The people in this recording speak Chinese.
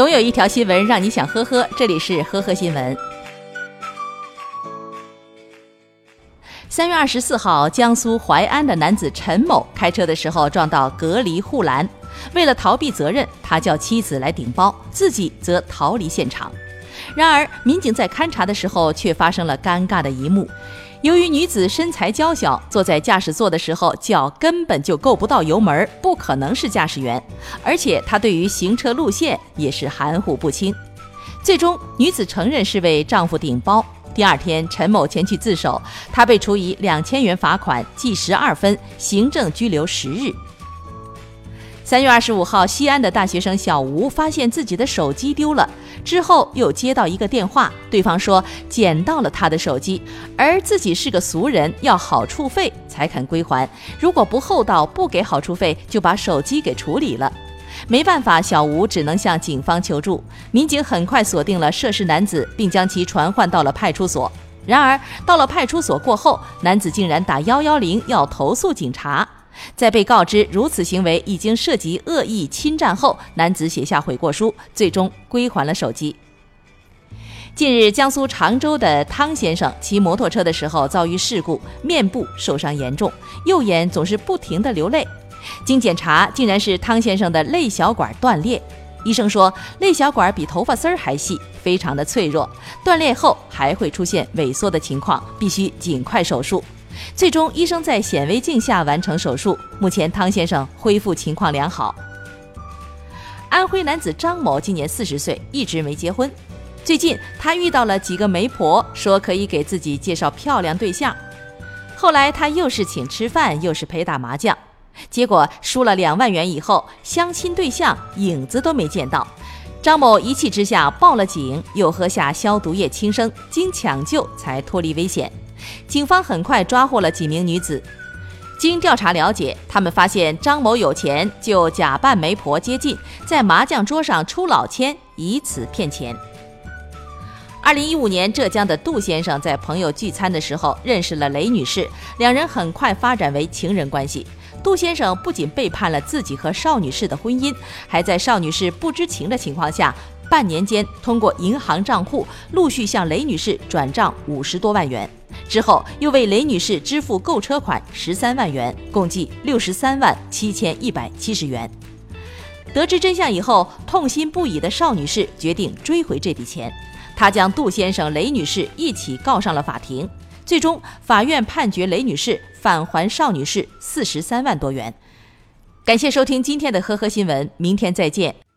总有一条新闻让你想呵呵，这里是呵呵新闻。三月二十四号，江苏淮安的男子陈某开车的时候撞到隔离护栏，为了逃避责任，他叫妻子来顶包，自己则逃离现场。然而，民警在勘查的时候却发生了尴尬的一幕。由于女子身材娇小，坐在驾驶座的时候脚根本就够不到油门，不可能是驾驶员。而且她对于行车路线也是含糊不清。最终，女子承认是为丈夫顶包。第二天，陈某前去自首，她被处以两千元罚款、记十二分、行政拘留十日。三月二十五号，西安的大学生小吴发现自己的手机丢了，之后又接到一个电话，对方说捡到了他的手机，而自己是个俗人，要好处费才肯归还，如果不厚道，不给好处费，就把手机给处理了。没办法，小吴只能向警方求助。民警很快锁定了涉事男子，并将其传唤到了派出所。然而，到了派出所过后，男子竟然打幺幺零要投诉警察。在被告知如此行为已经涉及恶意侵占后，男子写下悔过书，最终归还了手机。近日，江苏常州的汤先生骑摩托车的时候遭遇事故，面部受伤严重，右眼总是不停地流泪。经检查，竟然是汤先生的泪小管断裂。医生说，泪小管比头发丝儿还细，非常的脆弱，断裂后还会出现萎缩的情况，必须尽快手术。最终，医生在显微镜下完成手术。目前，汤先生恢复情况良好。安徽男子张某今年四十岁，一直没结婚。最近，他遇到了几个媒婆，说可以给自己介绍漂亮对象。后来，他又是请吃饭，又是陪打麻将，结果输了两万元以后，相亲对象影子都没见到。张某一气之下报了警，又喝下消毒液轻生，经抢救才脱离危险。警方很快抓获了几名女子。经调查了解，他们发现张某有钱，就假扮媒婆接近，在麻将桌上出老千，以此骗钱。二零一五年，浙江的杜先生在朋友聚餐的时候认识了雷女士，两人很快发展为情人关系。杜先生不仅背叛了自己和邵女士的婚姻，还在邵女士不知情的情况下，半年间通过银行账户陆续向雷女士转账五十多万元。之后又为雷女士支付购车款十三万元，共计六十三万七千一百七十元。得知真相以后，痛心不已的邵女士决定追回这笔钱，她将杜先生、雷女士一起告上了法庭。最终，法院判决雷女士返还邵女士四十三万多元。感谢收听今天的呵呵新闻，明天再见。